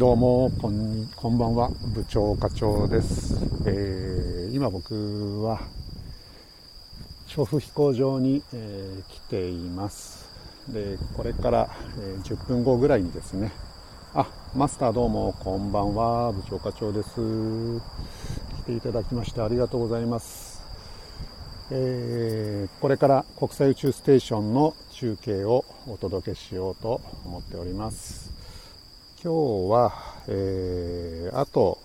どうもこんこんばんは。部長課長です、えー、今僕は調布飛行場に、えー、来ています。でこれから、えー、10分後ぐらいにですね。あマスターどうもこんばんは。部長課長です。来ていただきましてありがとうございます。えー、これから国際宇宙ステーションの中継をお届けしようと思っております。今日は、えー、あと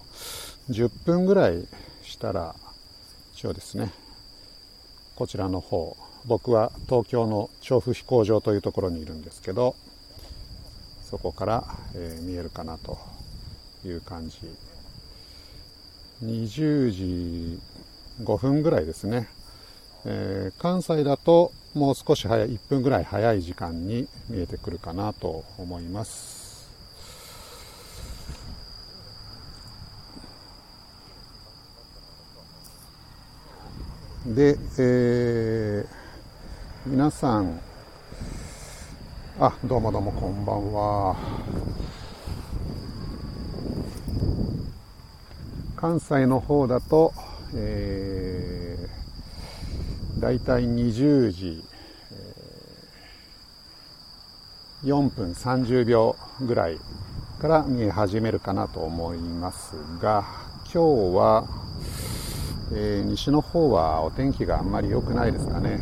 10分ぐらいしたら、一応ですね、こちらの方、僕は東京の調布飛行場というところにいるんですけど、そこから、えー、見えるかなという感じ。20時5分ぐらいですね。えー、関西だともう少し早い、1分ぐらい早い時間に見えてくるかなと思います。で、えー、皆さん、あ、どうもどうもこんばんは。関西の方だと、えー、だいたい20時、えー、4分30秒ぐらいから見え始めるかなと思いますが、今日はえー、西の方はお天気があんまり良くないですかね、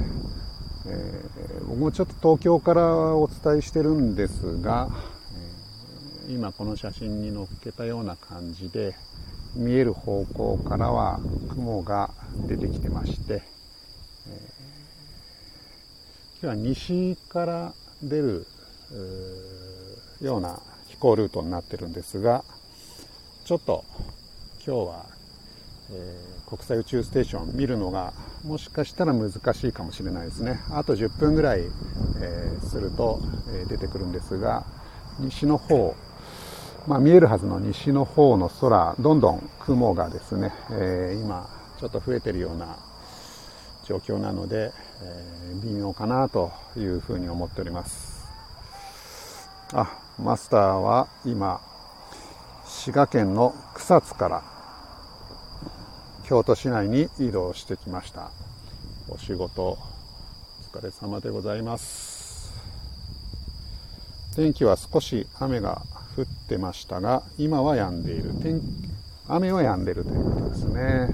えー、僕もちょっと東京からお伝えしてるんですが、えー、今この写真に載っけたような感じで見える方向からは雲が出てきてまして、え今日は西から出るような飛行ルートになってるんですがちょっと今日はえ、国際宇宙ステーション見るのがもしかしたら難しいかもしれないですね。あと10分ぐらい、え、すると、え、出てくるんですが、西の方、まあ、見えるはずの西の方の空、どんどん雲がですね、え今ちょっと増えてるような状況なので、え微妙かなというふうに思っております。あ、マスターは今、滋賀県の草津から京都市内に移動してきました。お仕事お疲れ様でございます。天気は少し雨が降ってましたが今は止んでいる。天雨は止んでるということですね。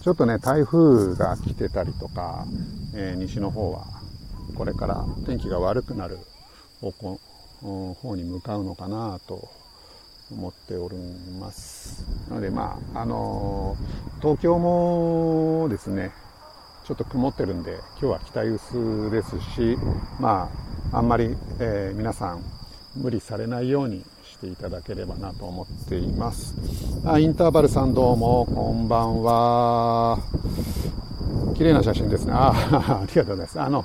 ちょっとね台風が来てたりとか、えー、西の方はこれから天気が悪くなる方向方に向かうのかなと思っております。なので、まあ、あの東京もですね、ちょっと曇ってるんで、今日は北薄ですし、まあ、あんまり、えー、皆さん無理されないようにしていただければなと思っています。あ、インターバルさんどうも、こんばんは。綺麗な写真ですね。あ ありがとうございます。あの、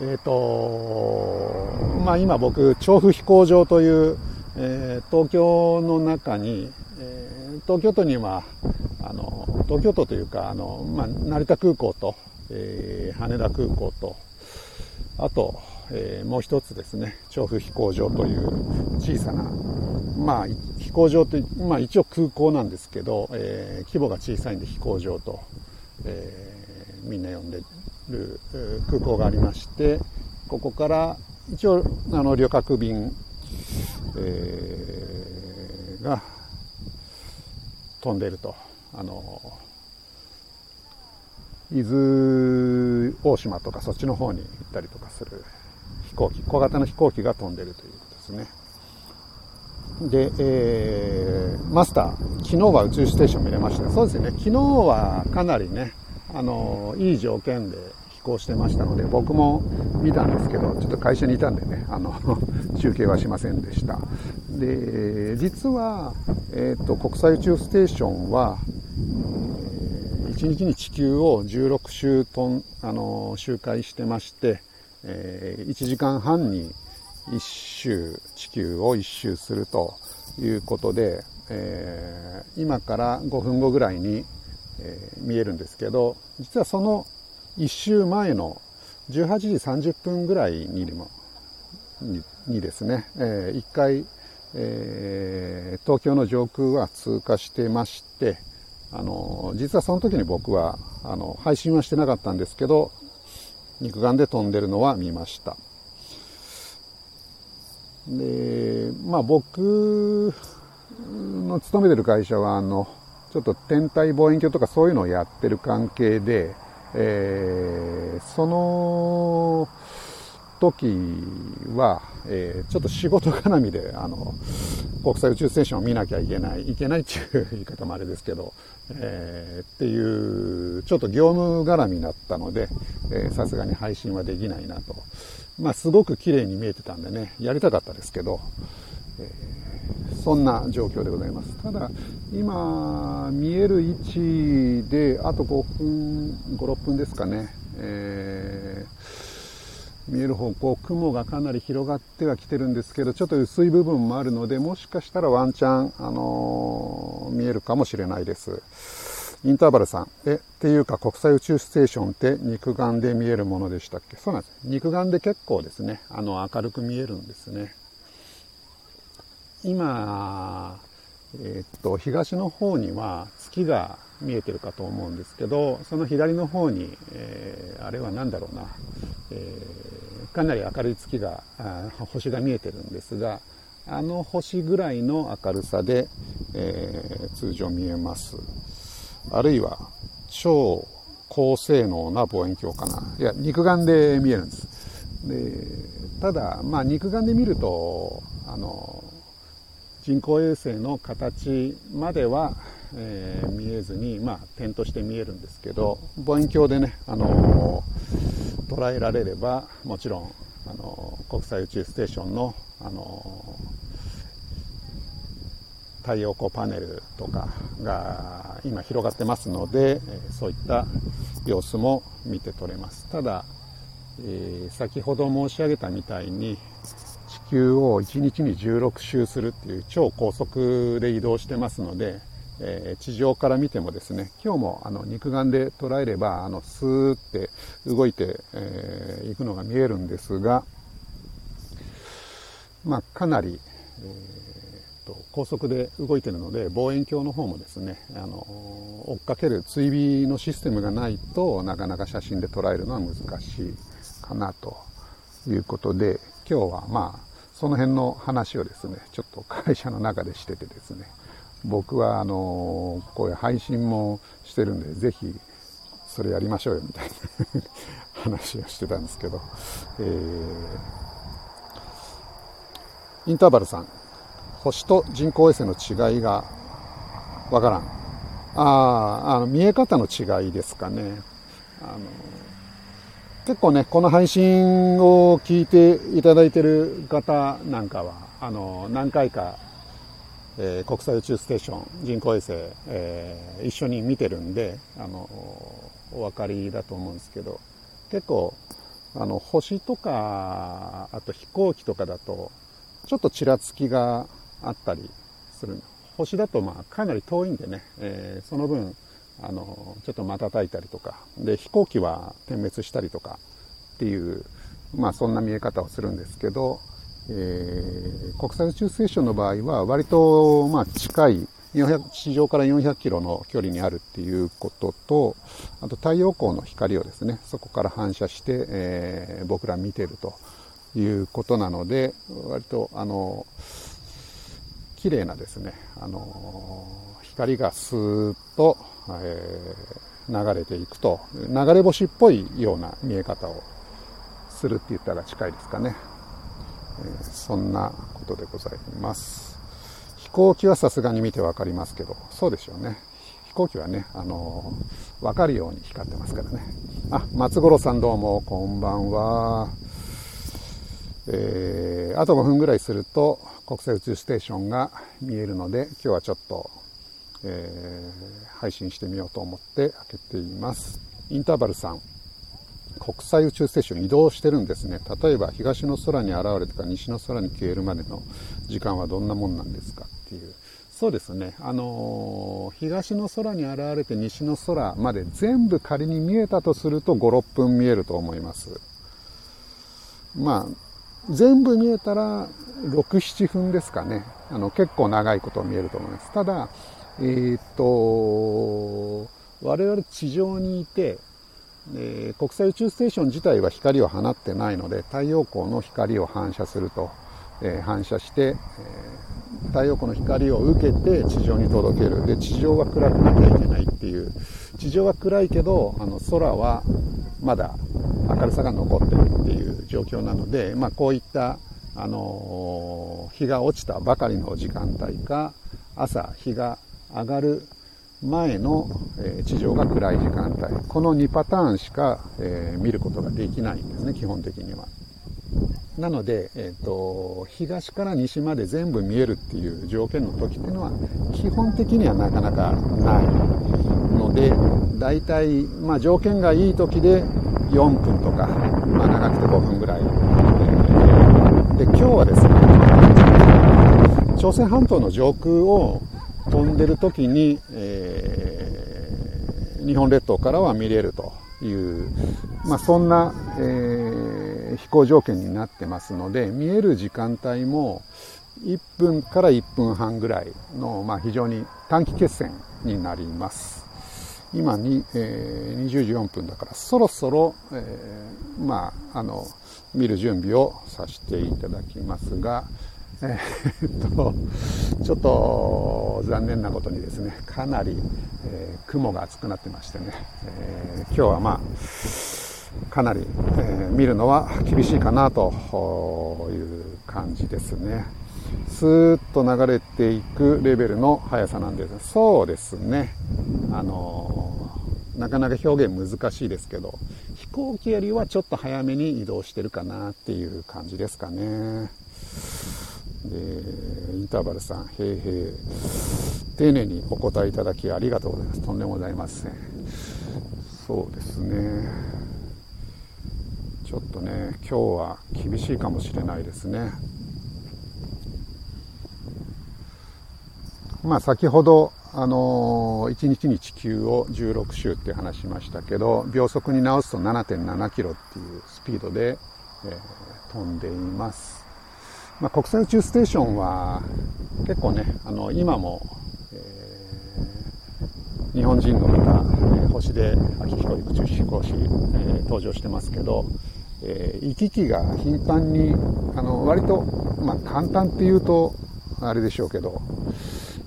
えっ、ー、と、まあ今僕、調布飛行場という、えー、東京の中に、えー、東京都にはあの東京都というかあの、まあ、成田空港と、えー、羽田空港とあと、えもう一つですね調布飛行場という小さな、まあ、飛行場と、まあ、一応空港なんですけど、え規模が小さいんで飛行場と、えみんな呼んでる空港がありましてここから一応あの旅客便えー、が飛んでいると。あの伊豆大島とかそっちの方に行ったりとかする飛行機、小型の飛行機が飛んでるということですね。で、えー、マスター、昨日は宇宙ステーション見れました。そうですね、昨日はかなりね、あの、いい条件で飛行してましたので、僕も見たんですけど、ちょっと会社にいたんでね、あの、中継はしませんでした。で、実は、えっ、ー、と、国際宇宙ステーションは、1日に地球を16周トン、あの、周回してまして、えー、1時間半に1周、地球を1周するということで、えー、今から5分後ぐらいに、えー、見えるんですけど、実はその1週前の18時30分ぐらいにににですね、えー、1回、えー、東京の上空は通過してまして、あの、実はその時に僕は、あの、配信はしてなかったんですけど、肉眼で飛んでるのは見ました。で、まあ僕の勤めてる会社は、あの、ちょっと天体望遠鏡とかそういうのをやってる関係で、えー、その時は、えー、ちょっと仕事絡みで、あの、国際宇宙ステーションを見なきゃいけない、いけないっていう言い方もあれですけど、えー、っていう、ちょっと業務絡みになったので、さすがに配信はできないなと。まあ、すごく綺麗に見えてたんでね、やりたかったですけど、そんな状況でございます。ただ、今、見える位置で、あと5分、5、6分ですかね、えー見える方向、雲がかなり広がってはきてるんですけど、ちょっと薄い部分もあるので、もしかしたらワンチャン、あのー、見えるかもしれないです。インターバルさん。え、っていうか国際宇宙ステーションって肉眼で見えるものでしたっけ？そうなんです。肉眼で結構ですね、あの、明るく見えるんですね。今、えー、っと、東の方には月が見えてるかと思うんですけど、その左の方に、えー、あれは何だろうな、えー、かなり明るい月が星が見えてるんですがあの星ぐらいの明るさで、えー、通常見えます。あるいは超高性能な望遠鏡かな。いや肉眼で見えるんです。でただ、まあ、肉眼で見るとあの人工衛星の形までは、えー、見えずに、まあ、点として見えるんですけど望遠鏡でね、あの捉えられればもちろんあの国際宇宙ステーションのあの太陽光パネルとかが今広がってますのでそういった様子も見て取れます。ただ、え、先ほど申し上げたみたいに球を1日に16周するっていう超高速で移動してますのでえー、地上から見てもですね、今日もあの肉眼で捉えれば、あの、スーって動いてい、えー、くのが見えるんですが、まあ、かなり、えー、と高速で動いてるので、望遠鏡の方もですね、あの、追っかける追尾のシステムがないとなかなか写真で捉えるのは難しいかなということで、今日はまあ、その辺の話をですね、ちょっと会社の中でしててですね、僕はあのこういう配信もしてるんで、ぜひそれやりましょうよみたいな話をしてたんですけど、えー、インターバルさん、星と人工衛星の違いがわからん。ああ、あの、見え方の違いですかね。あの、結構ね、この配信を聞いていただいてる方なんかは、あの、何回かえー、国際宇宙ステーション人工衛星、えー、一緒に見てるんであのお分かりだと思うんですけど結構あの星とかあと飛行機とかだとちょっとちらつきがあったりする。星だとまあかなり遠いんでね、えー、その分あのちょっと瞬いたりとか。で飛行機は点滅したりとかっていうまあそんな見え方をするんですけどえー、国際宇宙ステーションの場合は割とまあ近い地上から400キロの距離にあるっていうことと、あと太陽光の光をですね、そこから反射して、えー、僕ら見てるということなので、割とあの、綺麗なですね、あの、光がスーッと、えー、流れていくと、流れ星っぽいような見え方をするって言ったら近いですかね。えそんなことでございます。飛行機はさすがに見てわかりますけど、そうでしょうね。飛行機はね、あのー、わかるように光ってますからね。あ、松五郎さんどうも、こんばんは。えー、あと5分ぐらいすると国際宇宙ステーションが見えるので、今日はちょっと、えー、配信してみようと思って開けています。インターバルさん、国際宇宙ステーション移動してるんですね。例えば東の空に現れてか西の空に消えるまでの時間はどんなもんなんですかっていう。そうですね。あのー、東の空に現れて西の空まで全部仮に見えたとすると5、6分見えると思います。まあ、全部見えたら6、7分ですかね。あの、結構長いこと見えると思います。ただ、えー、っと、我々地上にいて、えー、国際宇宙ステーション自体は光を放ってないので、太陽光の光を反射すると、えー、反射して、え、太陽光の光を受けて地上に届ける。で、地上は暗くなきゃいけないっていう。地上は暗いけど、あの、空はまだ明るさが残ってるっていう状況なので、まあ、こういったあの日が落ちたばかりの時間帯か朝日が上がる前の、え地上が暗い時間帯。この2パターンしか、え見ることができないんですね基本的には。なので、えーと、東から西まで全部見えるっていう条件の時っていうのは基本的にはなかなかない。ので大体、まあ、条件がいい時で4分とか、まあ、長くて5分ぐらい。で、今日はですね、朝鮮半島の上空を飛んでる時に、えー、日本列島からは見れるという、まあ、そんな、えー、飛行条件になってますので、見える時間帯も1分から1分半ぐらいの、まあ、非常に短期決戦になります。今に、えー、20時4分だから、そろそろ、えー、まあ、あの、見る準備をさせていただきますが、え、っと、ちょっと残念なことにですね、かなり、えー、雲が厚くなってましてね、えー、今日はまあ、かなり、え見るのは厳しいかなという感じですね。スーッと流れていくレベルの速さなんです。そうですね。あのなかなか表現難しいですけど、飛行機よりはちょっと早めに移動してるかなっていう感じですかね。で、インターバルさん、へいへい。丁寧にお答えいただきありがとうございます。とんでもございません。そうですね。ちょっとね、今日は厳しいかもしれないですね。まあ先ほどあの1日に地球を16周って話しましたけど、秒速に直すと7.7キロっていうスピードで、えー、飛んでいます。まあ、国際宇宙ステーションは結構ね、あの、今も、えー、日本人の方、えー、星で秋彦宇宙飛行士、えー、登場してますけど、え行き来が頻繁に、あの、割と、まあ、簡単っていうと、あれでしょうけど、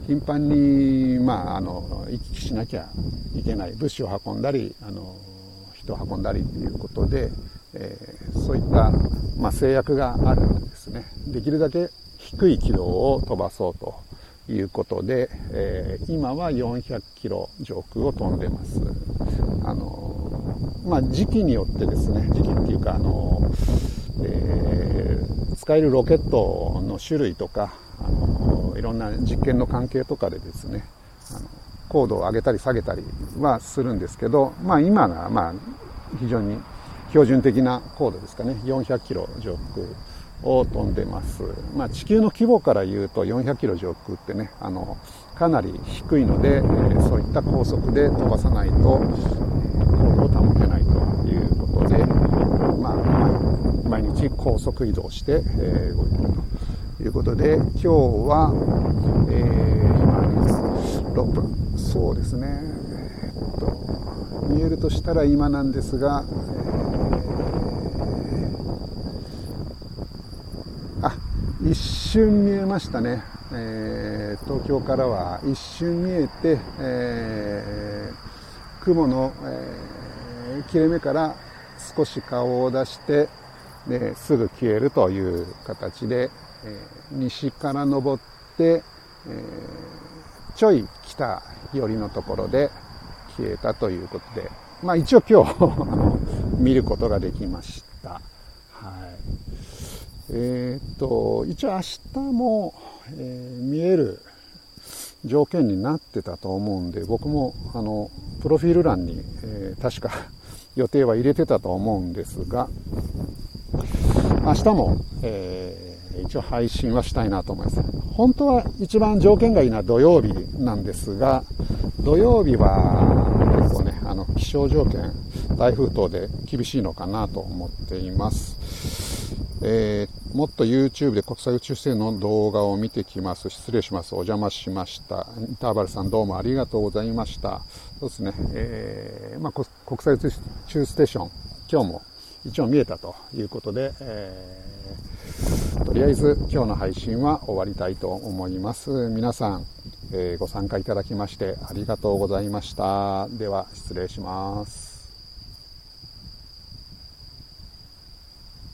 頻繁に、まあ、あの、行き来しなきゃいけない。物資を運んだり、あの、人を運んだりっていうことで、えー、そういった、まあ、制約があるで。きるだけ低い軌道を飛ばそうということで、えー、今は400キロ上空を飛んでます。あの、まあ、時期によってですね、時期っていうか、あの、えー、使えるロケットの種類とか、あのいろんな実験の関係とかでですねあの高度を上げたり下げたりはするんですけど、まあ、今がまあ非常に標準的な高度ですかね400キロ上空を飛んでます、まあ、地球の規模から言うと400キロ上空ってねあのかなり低いので、えー、そういった高速で飛ばさないと高度を保てないということで、まあ、毎日高速移動して、えー、動いてると。いうことで、今日は、えー、今6分。そうですね。えっと、見えるとしたら今なんですが、えー、あ、一瞬見えましたね。えー、東京からは一瞬見えて、えー、雲の、えー、切れ目から少し顔を出して、ですぐ消えるという形で、え、西から登って、え、ちょい北寄りのところで消えたということで、まあ一応今日 見ることができました。はい。えー、っと、一応明日も、えー、見える条件になってたと思うんで、僕もあの、プロフィール欄に、えー、確か予定は入れてたと思うんですが、明日も、えー一応配信はしたいなと思います。本当は一番条件がいいのは土曜日なんですが、土曜日は結構ね、あの、気象条件、台風等で厳しいのかなと思っています。えー、もっと YouTube で国際宇宙ステーションの動画を見てきます。失礼します。お邪魔しました。インターバルさんどうもありがとうございました。そうですね、えー、まあ、国際宇宙ステーション、今日も一応見えたということで、えー、とりあえず今日の配信は終わりたいと思います。皆さん、えー、ご参加いただきましてありがとうございました。では失礼します。